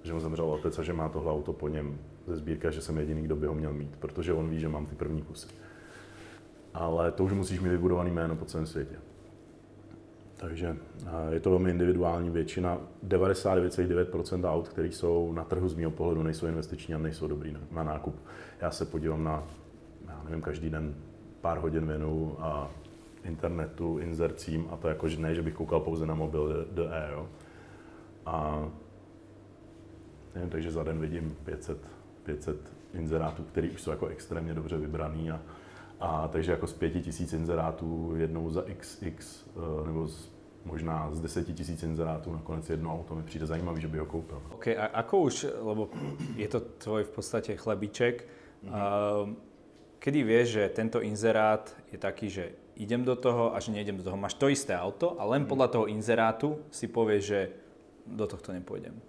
že mu zemřel otec a že má tohle auto po něm ze sbírky, že jsem jediný, kdo by ho měl mít, protože on ví, že mám ty první kusy. Ale to už musíš mít vybudovaný jméno po celém světě. Takže je to velmi individuální. Většina, 99,9% aut, které jsou na trhu z mého pohledu, nejsou investiční a nejsou dobrý na, nákup. Já se podívám na, já nevím, každý den pár hodin věnu a internetu, inzercím a to jako, že ne, že bych koukal pouze na mobil DE, jo. A nevím, takže za den vidím 500, 500 inzerátů, které už jsou jako extrémně dobře vybraný a, a takže jako z 5000 inzerátů jednou za XX eh, nebo z, možná z 10 tisíc inzerátů nakonec jedno auto mi přijde zajímavý, že by ho koupil. OK, a ako už, lebo je to tvoj v podstate chlebiček, mm-hmm. uh, kedy vieš, že tento inzerát je taký, že idem do toho a že nejdem do toho. Máš to isté auto a len podľa toho inzerátu si povieš, že do tohto nepôjdem.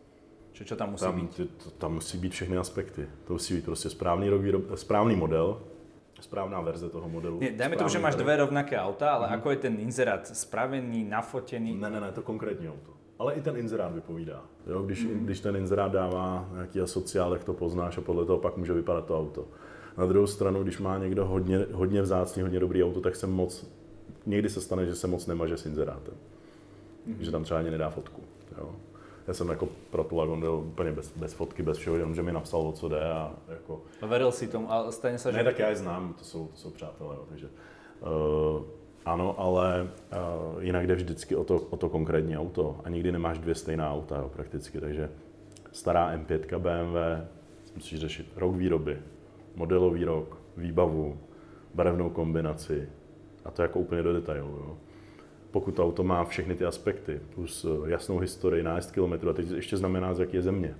Čo, čo tam musí tam, být? Ty, tam musí být všechny aspekty. To musí být prostě správný, rok výrob, správný model, správná verze toho modelu. Nie, dajme tomu, že máš dve rovnaké auta, ale mm-hmm. ako je ten inzerát spravený, nafotený? Ne, ne, ne, to konkrétní auto. Ale i ten inzerát vypovídá. Jo, když, mm. když ten inzerát dává nějaký asociál, tak to poznáš a podle toho pak může vypadat to auto. Na druhou stranu, když má někdo hodně, hodně vzácný, hodně dobrý auto, tak se moc, někdy se stane, že se moc nemaže s inzerátem. Mm. Že tam třeba ani nedá fotku. Jo. Já jsem jako pro tu Lagondu úplně bez, bez fotky, bez všeho, jenom že mi napsal, o co jde a jako... A veril si tomu, ale stejně se, že... Ne, tak já je znám, to jsou, to jsou přátelé, jo, takže... Uh, ano, ale uh, jinak jde vždycky o to, o to konkrétní auto a nikdy nemáš dvě stejná auta jo, prakticky, takže stará M5 BMW, musíš řešit rok výroby, modelový rok, výbavu, barevnou kombinaci a to jako úplně do detailu. Jo. Pokud to auto má všechny ty aspekty, plus eh, jasnou historii, nájezd kilometrů, a teď ještě znamená, z jaké je země.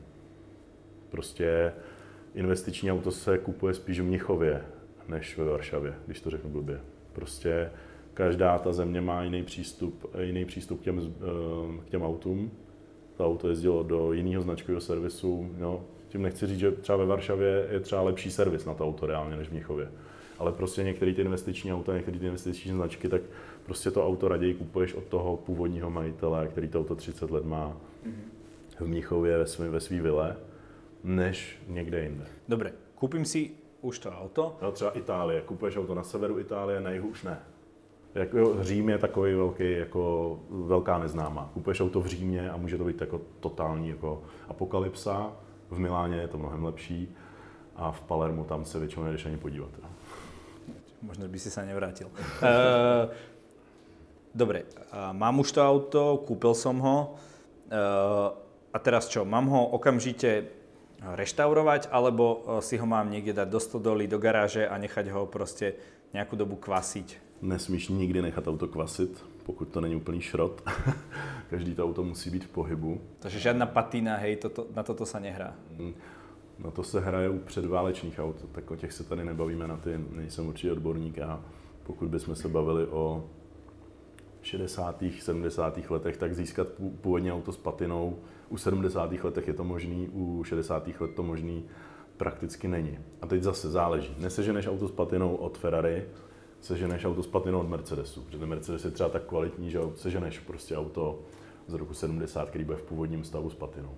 Prostě investiční auto se kupuje spíš v Mnichově, než ve Varšavě, když to řeknu blbě. Prostě každá ta země má jiný přístup, jiný přístup k těm, eh, k těm autům. To auto jezdilo do jiného značkového servisu, no, tím nechci říct, že třeba ve Varšavě je třeba lepší servis na to auto reálně než v Mnichově. Ale prostě některé ty investiční auta, některé ty investiční značky, tak prostě to auto raději kupuješ od toho původního majitele, který to auto 30 let má v Mnichově ve svém ve svý vile, než někde jinde. Dobre, koupím si už to auto. No, třeba Itálie, kupuješ auto na severu Itálie, na jihu už ne. Jako Řím je takový velký, jako velká neznámá. Kupuješ auto v Římě a může to být jako totální jako apokalypsa, v Miláně je to mnohem lepší a v Palermu tam se většinou nejdeš ani podívat. Možná by si se nevrátil. uh, [LAUGHS] dobre, mám už to auto, koupil jsem ho. Uh, a teraz čo, mám ho okamžite reštaurovať, alebo si ho mám někde dát do stodoly, do garáže a nechať ho prostě nějakou dobu kvasiť? Nesmíš nikdy nechat auto kvasit, pokud to není úplný šrot. [LAUGHS] Každý to auto musí být v pohybu. Takže žádná patina, hej, toto, na toto se nehrá. Mm, na to se hraje u předválečných aut, tak o těch se tady nebavíme, na ty nejsem určitě odborník a pokud bychom se bavili o 60. 70. letech, tak získat původně auto s patinou u 70. letech je to možný, u 60. let to možný prakticky není. A teď zase záleží. Neseženeš auto s patinou od Ferrari, seženeš auto s patinou od Mercedesu, protože ten Mercedes je třeba tak kvalitní, že seženeš prostě auto z roku 70, který bude v původním stavu s patinou.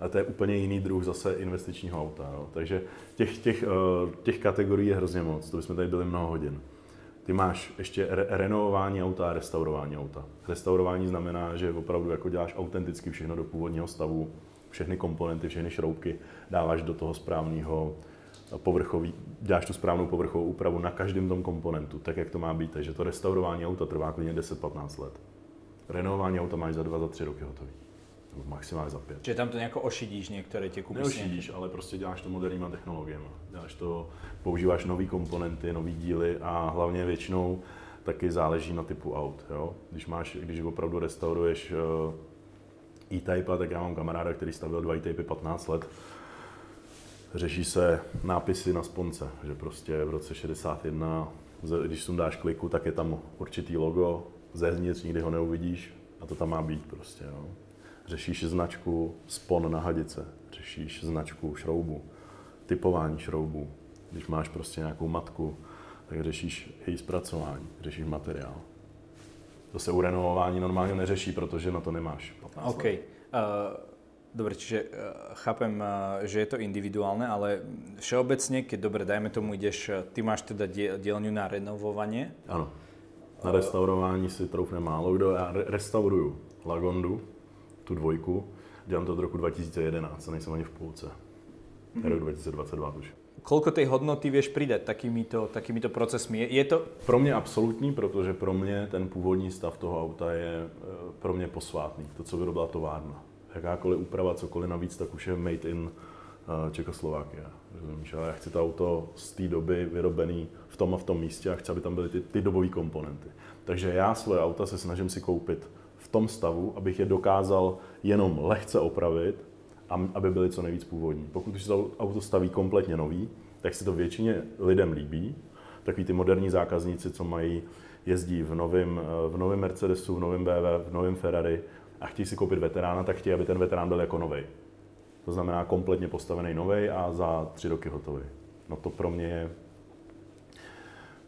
A to je úplně jiný druh zase investičního auta. Jo. Takže těch, těch, eh, těch kategorií je hrozně moc, to bychom tady byli mnoho hodin. Ty máš ještě re- renovování auta a restaurování auta. Restaurování znamená, že opravdu jako děláš autenticky všechno do původního stavu, všechny komponenty, všechny šroubky dáváš do toho správného povrchový, děláš tu správnou povrchovou úpravu na každém tom komponentu, tak jak to má být. Takže to restaurování auta trvá klidně 10-15 let. Renovování auta máš za 2 za 3 roky hotový. Maximálně za 5. Že tam to nějak ošidíš některé tě kupy Neošidíš, ale prostě děláš to moderníma technologiemi. Děláš to, používáš nové komponenty, nové díly a hlavně většinou taky záleží na typu aut. Jo? Když, máš, když opravdu restauruješ uh, E-Type, tak já mám kamaráda, který stavil dva E-Typy 15 let, řeší se nápisy na sponce, že prostě v roce 61, když dáš kliku, tak je tam určitý logo, zevnitř nikdy ho neuvidíš a to tam má být prostě. Jo. Řešíš značku spon na hadice, řešíš značku šroubu, typování šroubů, když máš prostě nějakou matku, tak řešíš její zpracování, řešíš materiál. To se u renovování normálně neřeší, protože na to nemáš. OK. Uh, dobre, čiže uh, chápem, uh, že je to individuálne, ale všeobecne, keď dobre, dajme tomu, ideš, ty máš teda dielňu na renovovanie. Ano. Na restaurování si troufne málo kdo. Já re- restauruju Lagondu, tu dvojku. Dělám to od roku 2011, nejsem ani v půlce. Mm-hmm. Rok 2022 už. Koľko tej hodnoty vieš pridať takýmito, takýmito procesmi? Je, je to... Pro mě absolutní, protože pro mě ten původní stav toho auta je eh, pro mě posvátný. To, co vyrobila továrna. Jakákoliv úprava, cokoliv navíc, tak už je made in eh, Čekoslovákia. Rozumíš? Ale já chci to auto z té doby vyrobený v tom a v tom místě a chci, aby tam byly ty, ty dobové komponenty. Takže já svoje auta se snažím si koupit tom stavu, abych je dokázal jenom lehce opravit a aby byly co nejvíc původní. Pokud už se auto staví kompletně nový, tak si to většině lidem líbí. Takový ty moderní zákazníci, co mají, jezdí v novém v novém Mercedesu, v novém BMW, v novém Ferrari a chtějí si koupit veterána, tak chtějí, aby ten veterán byl jako nový. To znamená kompletně postavený nový a za tři roky hotový. No to pro mě je,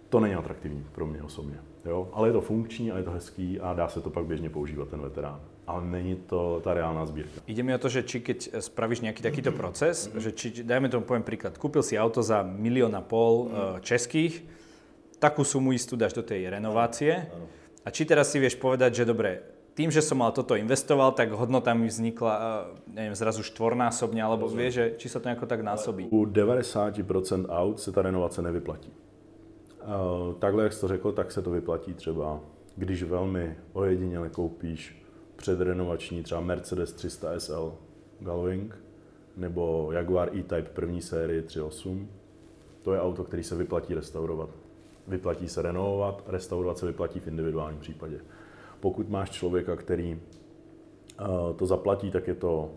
to není atraktivní pro mě osobně. Jo? Ale je to funkční a je to hezký a dá se to pak běžně používat ten veterán ale není to ta reálna zbierka. Ide mi o to, že či keď spravíš nejaký takýto proces, že či, dajme tomu poviem príklad, kúpil si auto za milión a pol mm-hmm. českých, takú sumu istú dáš do tej renovácie ano, a či teraz si vieš povedať, že dobre, tým, že som mal toto investoval, tak hodnota mi vznikla, neviem, zrazu štvornásobne, alebo vie, že či sa to nejako tak násobí. U 90% aut se ta renovace nevyplatí. Uh, takhle, jak jsi to řekl, tak se to vyplatí třeba, když velmi ojediněle koupíš předrenovační třeba Mercedes 300 SL Galwing nebo Jaguar E-Type první série 3.8. To je auto, který se vyplatí restaurovat. Vyplatí se renovovat, restaurovat se vyplatí v individuálním případě. Pokud máš člověka, který uh, to zaplatí, tak je to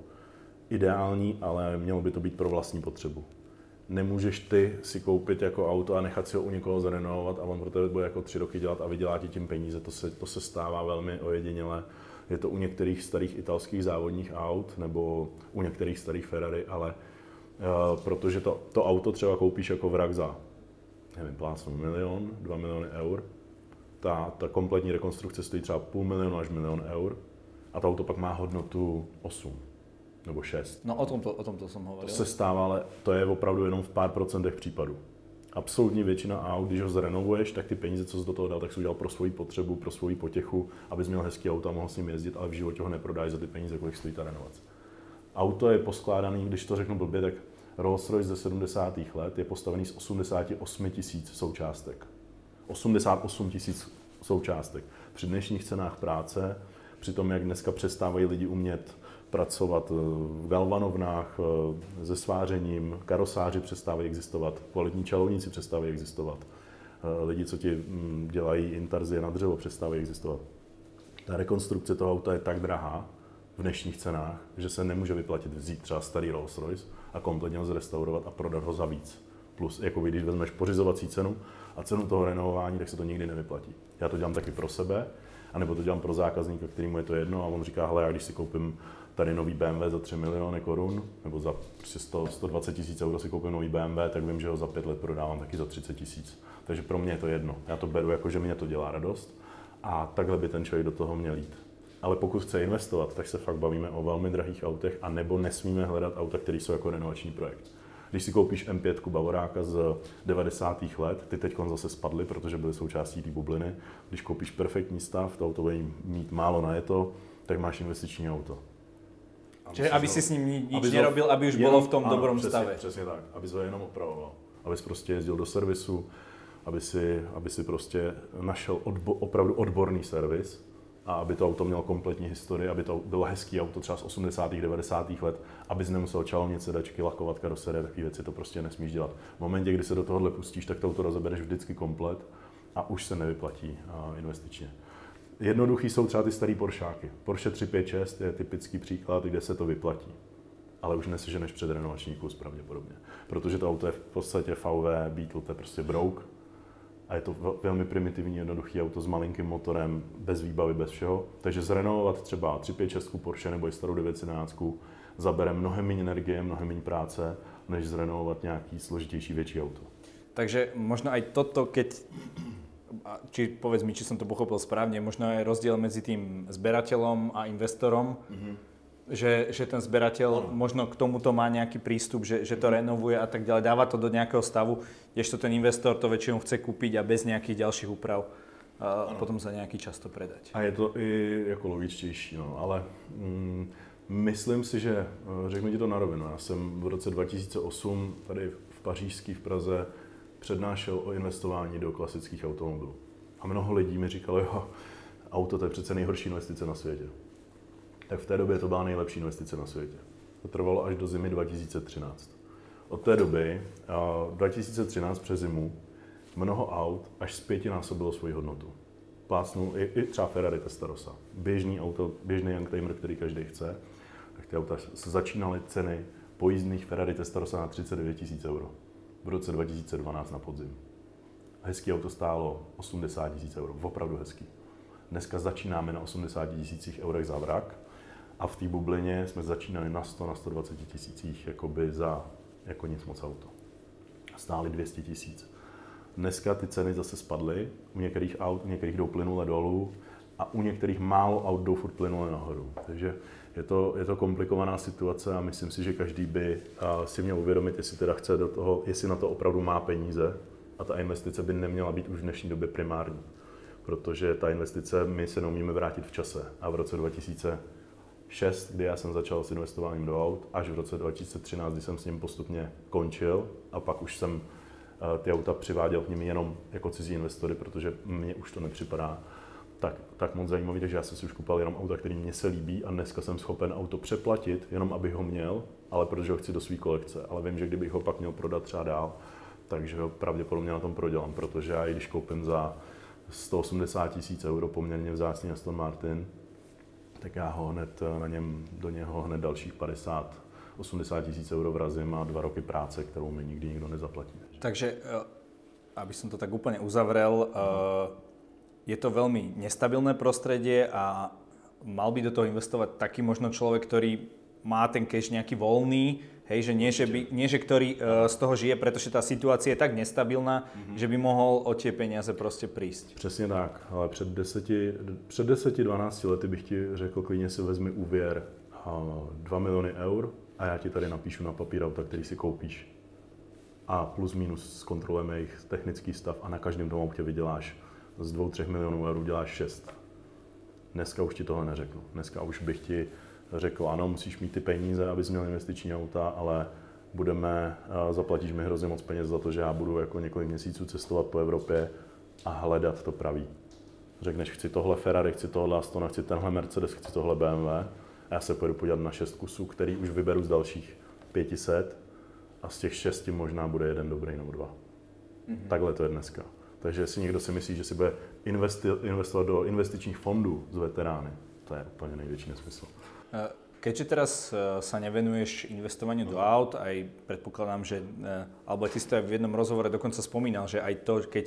ideální, ale mělo by to být pro vlastní potřebu. Nemůžeš ty si koupit jako auto a nechat si ho u někoho zrenovovat a on pro tebe bude jako tři roky dělat a vydělá ti tím peníze. To se, to se stává velmi ojediněle je to u některých starých italských závodních aut nebo u některých starých Ferrari, ale uh, protože to, to auto třeba koupíš jako vrak za, nevím, plácnu milion, dva miliony eur, ta, ta kompletní rekonstrukce stojí třeba půl milionu až milion eur a to auto pak má hodnotu 8 nebo 6. No o tom to, o tom to jsem hovoril. To se stává, ale to je opravdu jenom v pár procentech případů absolutní většina aut, když ho zrenovuješ, tak ty peníze, co jsi do toho dal, tak jsi udělal pro svoji potřebu, pro svoji potěchu, abys měl hezký auto a mohl s ním jezdit, ale v životě ho neprodáš za ty peníze, kolik stojí ta renovace. Auto je poskládaný, když to řeknu blbě, tak Rolls-Royce ze 70. let je postavený z 88 tisíc součástek. 88 tisíc součástek. Při dnešních cenách práce, při tom, jak dneska přestávají lidi umět pracovat eh, v galvanovnách eh, se svářením, karosáři přestávají existovat, kvalitní čalovníci přestávají existovat, eh, lidi, co ti mm, dělají intarzie na dřevo, přestávají existovat. Ta rekonstrukce toho auta je tak drahá v dnešních cenách, že se nemůže vyplatit vzít třeba starý Rolls Royce a kompletně ho zrestaurovat a prodat ho za víc. Plus, jako když vezmeš pořizovací cenu a cenu toho renovování, tak se to nikdy nevyplatí. Já to dělám taky pro sebe, anebo to dělám pro zákazníka, kterýmu je to jedno a on říká, hele, já když si koupím tady nový BMW za 3 miliony korun, nebo za 100, 120 tisíc euro si koupím nový BMW, tak vím, že ho za 5 let prodávám taky za 30 tisíc. Takže pro mě je to jedno. Já to beru jako, že mě to dělá radost a takhle by ten člověk do toho měl jít. Ale pokud chce investovat, tak se fakt bavíme o velmi drahých autech a nebo nesmíme hledat auta, které jsou jako renovační projekt. Když si koupíš M5 Bavoráka z 90. let, ty teď zase spadly, protože byly součástí té bubliny. Když koupíš perfektní stav, to auto bude mít málo na to, tak máš investiční auto. Čiže aby si s ním nič aby nerobil, aby už jenom, bylo v tom ano, dobrom přesně, stave. Přesně tak, aby ho jenom opravoval. Aby prostě jezdil do servisu, aby si, aby si prostě našel odbo, opravdu odborný servis a aby to auto mělo kompletní historii, aby to bylo hezký auto třeba z 80. 90. let, abys nemusel čalnit sedačky, lakovat karoserie, takové věci to prostě nesmíš dělat. V momentě, kdy se do tohohle pustíš, tak to auto rozebereš vždycky komplet a už se nevyplatí investičně. Jednoduchý jsou třeba ty starý Poršáky. Porsche 356 je typický příklad, kde se to vyplatí. Ale už neseženeš před renovační kus pravděpodobně. Protože to auto je v podstatě VW Beetle, to je prostě brouk. a je to velmi primitivní, jednoduchý auto s malinkým motorem, bez výbavy, bez všeho. Takže zrenovovat třeba 356 Porsche nebo i starou 911 zabere mnohem méně energie, mnohem méně práce, než zrenovovat nějaký složitější větší auto. Takže možno aj toto, keď či povedz mi, či som to pochopil správne, možno je rozdiel medzi tým zberateľom a investorom, mm-hmm. že, že ten zberateľ ano. možno k tomuto má nejaký prístup, že, že to renovuje a tak ďalej, dáva to do nejakého stavu, kdežto ten investor to väčšinou chce kúpiť a bez nejakých ďalších úprav a ano. potom za nějaký čas to predať. A je to i jako logičtější, no, ale mm, myslím si, že, eh, řeknu ti to na rovinu, já jsem v roce 2008 tady v Pařížský v Praze přednášel o investování do klasických automobilů. A mnoho lidí mi říkalo, jo, auto to je přece nejhorší investice na světě. Tak v té době to byla nejlepší investice na světě. To trvalo až do zimy 2013. Od té doby, 2013 přes zimu, mnoho aut až zpětinásobilo svoji hodnotu. Plácnul i, i třeba Ferrari Testarossa. Běžný auto, běžný youngtimer, který každý chce, tak ty auta začínaly ceny pojízdných Ferrari Testarossa na 39 000 euro v roce 2012 na podzim. Hezký auto stálo 80 tisíc euro, opravdu hezký. Dneska začínáme na 80 tisících eurech za vrak a v té bublině jsme začínali na 100, na 120 tisících jakoby za jako nic moc auto. Stály 200 tisíc. Dneska ty ceny zase spadly, u některých aut, u některých jdou plynule dolů a u některých málo aut jdou furt plynule nahoru. Takže je to, je to komplikovaná situace a myslím si, že každý by si měl uvědomit, jestli teda chce do toho, jestli na to opravdu má peníze a ta investice by neměla být už v dnešní době primární. Protože ta investice, my se neumíme vrátit v čase. A v roce 2006, kdy já jsem začal s investováním do aut, až v roce 2013, kdy jsem s ním postupně končil a pak už jsem ty auta přiváděl k nim jenom jako cizí investory, protože mně už to nepřipadá tak, tak moc zajímavý, takže já jsem si už koupil jenom auta, který mě se líbí a dneska jsem schopen auto přeplatit, jenom abych ho měl, ale protože ho chci do své kolekce. Ale vím, že kdybych ho pak měl prodat třeba dál, takže ho pravděpodobně na tom prodělám, protože já i když koupím za 180 tisíc euro poměrně vzácný Aston Martin, tak já ho hned na něm, do něho hned dalších 50, 80 tisíc euro vrazím a dva roky práce, kterou mi nikdy nikdo nezaplatí. Takže, eh, aby som to tak úplně uzavřel, uh je to veľmi nestabilné prostredie a mal by do toho investovať taký možno človek, ktorý má ten cash nejaký voľný, hej, že nie, že, by, nie, že ktorý uh, z toho žije, pretože tá situácia je tak nestabilná, mm-hmm. že by mohol o tie peniaze prostě prísť. Přesně tak, ale před 10, před 10-12 lety bych ti řekl, klidně si vezmi úvěr uh, 2 miliony eur a já ti tady napíšu na papír auta, který si koupíš. A plus minus zkontrolujeme jejich technický stav a na každém tom autě vyděláš z 2-3 milionů eur děláš 6. Dneska už ti tohle neřeknu. Dneska už bych ti řekl, ano, musíš mít ty peníze, abys měl investiční auta, ale budeme, zaplatíš mi hrozně moc peněz za to, že já budu jako několik měsíců cestovat po Evropě a hledat to pravý. Řekneš, chci tohle Ferrari, chci tohle Astona, chci tenhle Mercedes, chci tohle BMW a já se pojedu podívat na šest kusů, který už vyberu z dalších 500 a z těch šesti možná bude jeden dobrý nebo dva. Mm-hmm. Takhle to je dneska. Takže jestli někdo si myslí, že si bude investi- investovat do investičních fondů z veterány, to je úplně největší nesmysl. Eh, keďže teraz eh, sa nevenuješ investovaniu do aut, aj predpokladám, že, eh, alebo ty si to aj v jednom rozhovore dokonca spomínal, že aj to, keď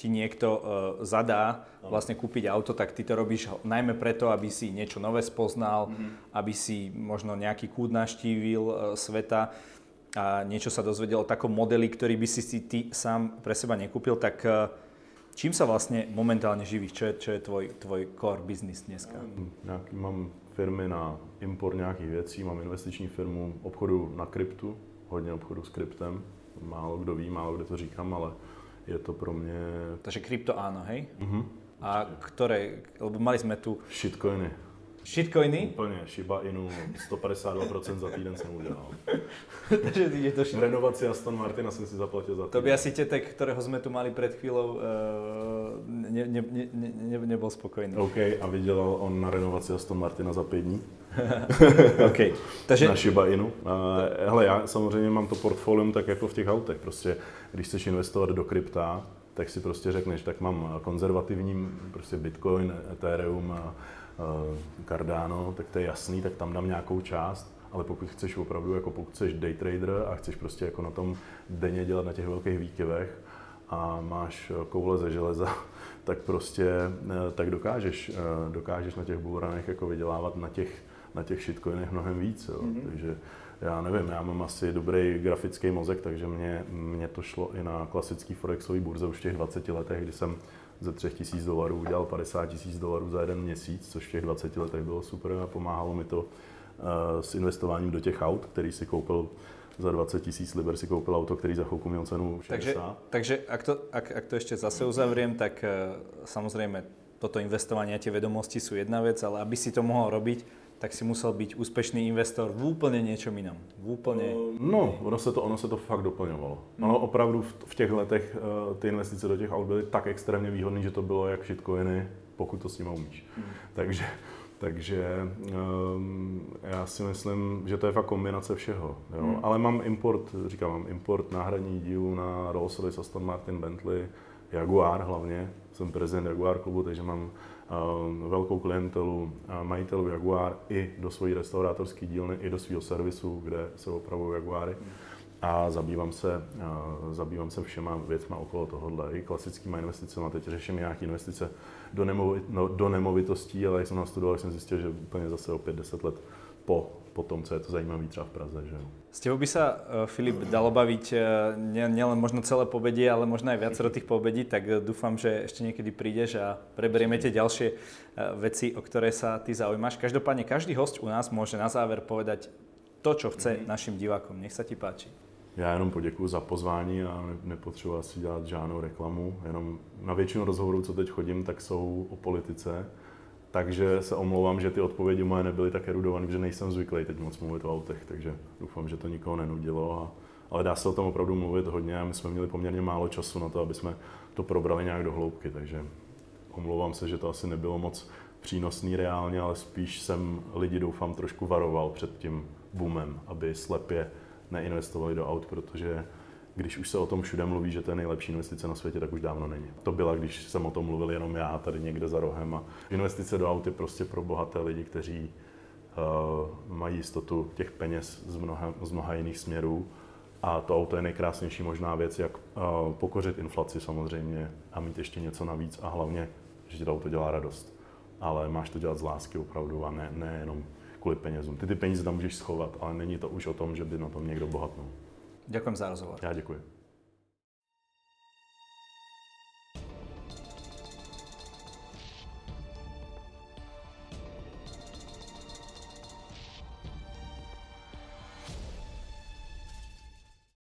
ti niekto zadá vlastne kúpiť auto, tak ty to robíš najmä preto, aby si niečo nové spoznal, mm-hmm. aby si možno nejaký kút naštívil sveta a niečo sa dozvedel o takom modeli, ktorý by si ty sám pre seba nekúpil, tak e, čím sa vlastne momentálne živíš? Čo je, čo je tvoj, tvoj core business dneska? Nějaký, mám firmy na import nějakých věcí, mám investiční firmu obchodu na kryptu, hodně obchodu s kryptem. Málo kdo ví, málo kdo to říkám, ale je to pro mě... Takže krypto áno, hej? Uh-huh. A ktoré, lebo mali sme tu... Shitcoiny. Shitcoiny? Úplně, Shiba Inu, 152% za týden jsem udělal. [LAUGHS] Takže je to shit... Renovaci Aston Martina jsem si zaplatil za týden. To by asi tetek, kterého jsme tu mali před chvílou, uh, ne, ne, ne, ne, nebyl spokojený. OK, a vydělal on na renovaci Aston Martina za pět dní. [LAUGHS] OK. Takže... Na Shiba Inu. Uh, hele, já samozřejmě mám to portfolium tak jako v těch autech. Prostě, když chceš investovat do krypta, tak si prostě řekneš, tak mám konzervativní prostě Bitcoin, Ethereum, Eh, Cardano, tak to je jasný, tak tam dám nějakou část, ale pokud chceš opravdu, jako pokud chceš day trader a chceš prostě jako na tom denně dělat na těch velkých výkyvech a máš koule ze železa, [LAUGHS] tak prostě tak dokážeš, dokážeš na těch bullrunech jako vydělávat na těch, na těch shitcoinech mnohem víc. Jo. Mm-hmm. Takže já nevím, já mám asi dobrý grafický mozek, takže mě, mě to šlo i na klasický forexový burze už v těch 20 letech, kdy jsem ze 3 tisíc dolarů udělal 50 tisíc dolarů za jeden měsíc, což v těch 20 letech bylo super a pomáhalo mi to uh, s investováním do těch aut, který si koupil za 20 tisíc liber si koupil auto, který za chvilku měl cenu 60. Takže, takže ak, to, ak, ak to ešte zase uzavriem, tak uh, samozrejme toto investovanie a tie vedomosti sú jedna vec, ale aby si to mohol robiť, tak si musel být úspěšný investor v úplně něčem jiném. V úplně... No, ono se to, ono se to fakt doplňovalo. Hmm. Ono opravdu v, v těch letech uh, ty investice do těch aut byly tak extrémně výhodné, že to bylo jak shitcoiny, pokud to s nimi umíš. Hmm. Takže, takže um, já si myslím, že to je fakt kombinace všeho. Jo? Hmm. Ale mám import, říkám, mám import náhradní dílů na Rolls-Royce, Aston Martin, Bentley, Jaguar hlavně. Jsem prezident Jaguar klubu, takže mám velkou klientelu majitelů Jaguar i do svojí restaurátorské dílny, i do svého servisu, kde se opravují Jaguary. A zabývám se, zabývám se všema věcma okolo tohohle, i klasickými investicemi. Teď řeším nějaké investice do, nemovit, no, do nemovitostí, ale jak jsem nastudoval, jsem zjistil, že úplně zase o 5-10 let po, po tom, co je to zajímavé třeba v Praze. Že? S tebou by sa, e, Filip, dalo baviť e, nielen možno celé pobedie, ale možno aj viacero tých pobedí, tak e, dúfam, že ešte niekedy prídeš a preberieme tie ďalšie veci, o ktoré sa ty zaujímaš. Každopádne každý host u nás môže na záver povedať to, čo chce mm-hmm. našim divákom. Nech sa ti páči. Já jenom poděkuji za pozvání a nepotřebuji asi dělat žádnou reklamu. Jenom na většinu rozhovorů, co teď chodím, tak jsou o politice takže se omlouvám, že ty odpovědi moje nebyly tak erudované, že nejsem zvyklý teď moc mluvit o autech, takže doufám, že to nikoho nenudilo. A, ale dá se o tom opravdu mluvit hodně a my jsme měli poměrně málo času na to, aby jsme to probrali nějak do hloubky, takže omlouvám se, že to asi nebylo moc přínosný reálně, ale spíš jsem lidi doufám trošku varoval před tím boomem, aby slepě neinvestovali do aut, protože když už se o tom všude mluví, že to je nejlepší investice na světě, tak už dávno není. To byla, když jsem o tom mluvil jenom já tady někde za rohem. A investice do aut je prostě pro bohaté lidi, kteří uh, mají jistotu těch peněz z mnoha, z mnoha jiných směrů. A to auto je nejkrásnější možná věc, jak uh, pokořit inflaci samozřejmě a mít ještě něco navíc a hlavně, že ti to auto dělá radost. Ale máš to dělat z lásky opravdu a ne, ne jenom kvůli penězům. Ty ty peníze tam můžeš schovat, ale není to už o tom, že by na tom někdo bohatnul. Ďakujem za rozhovor. Já děkuji.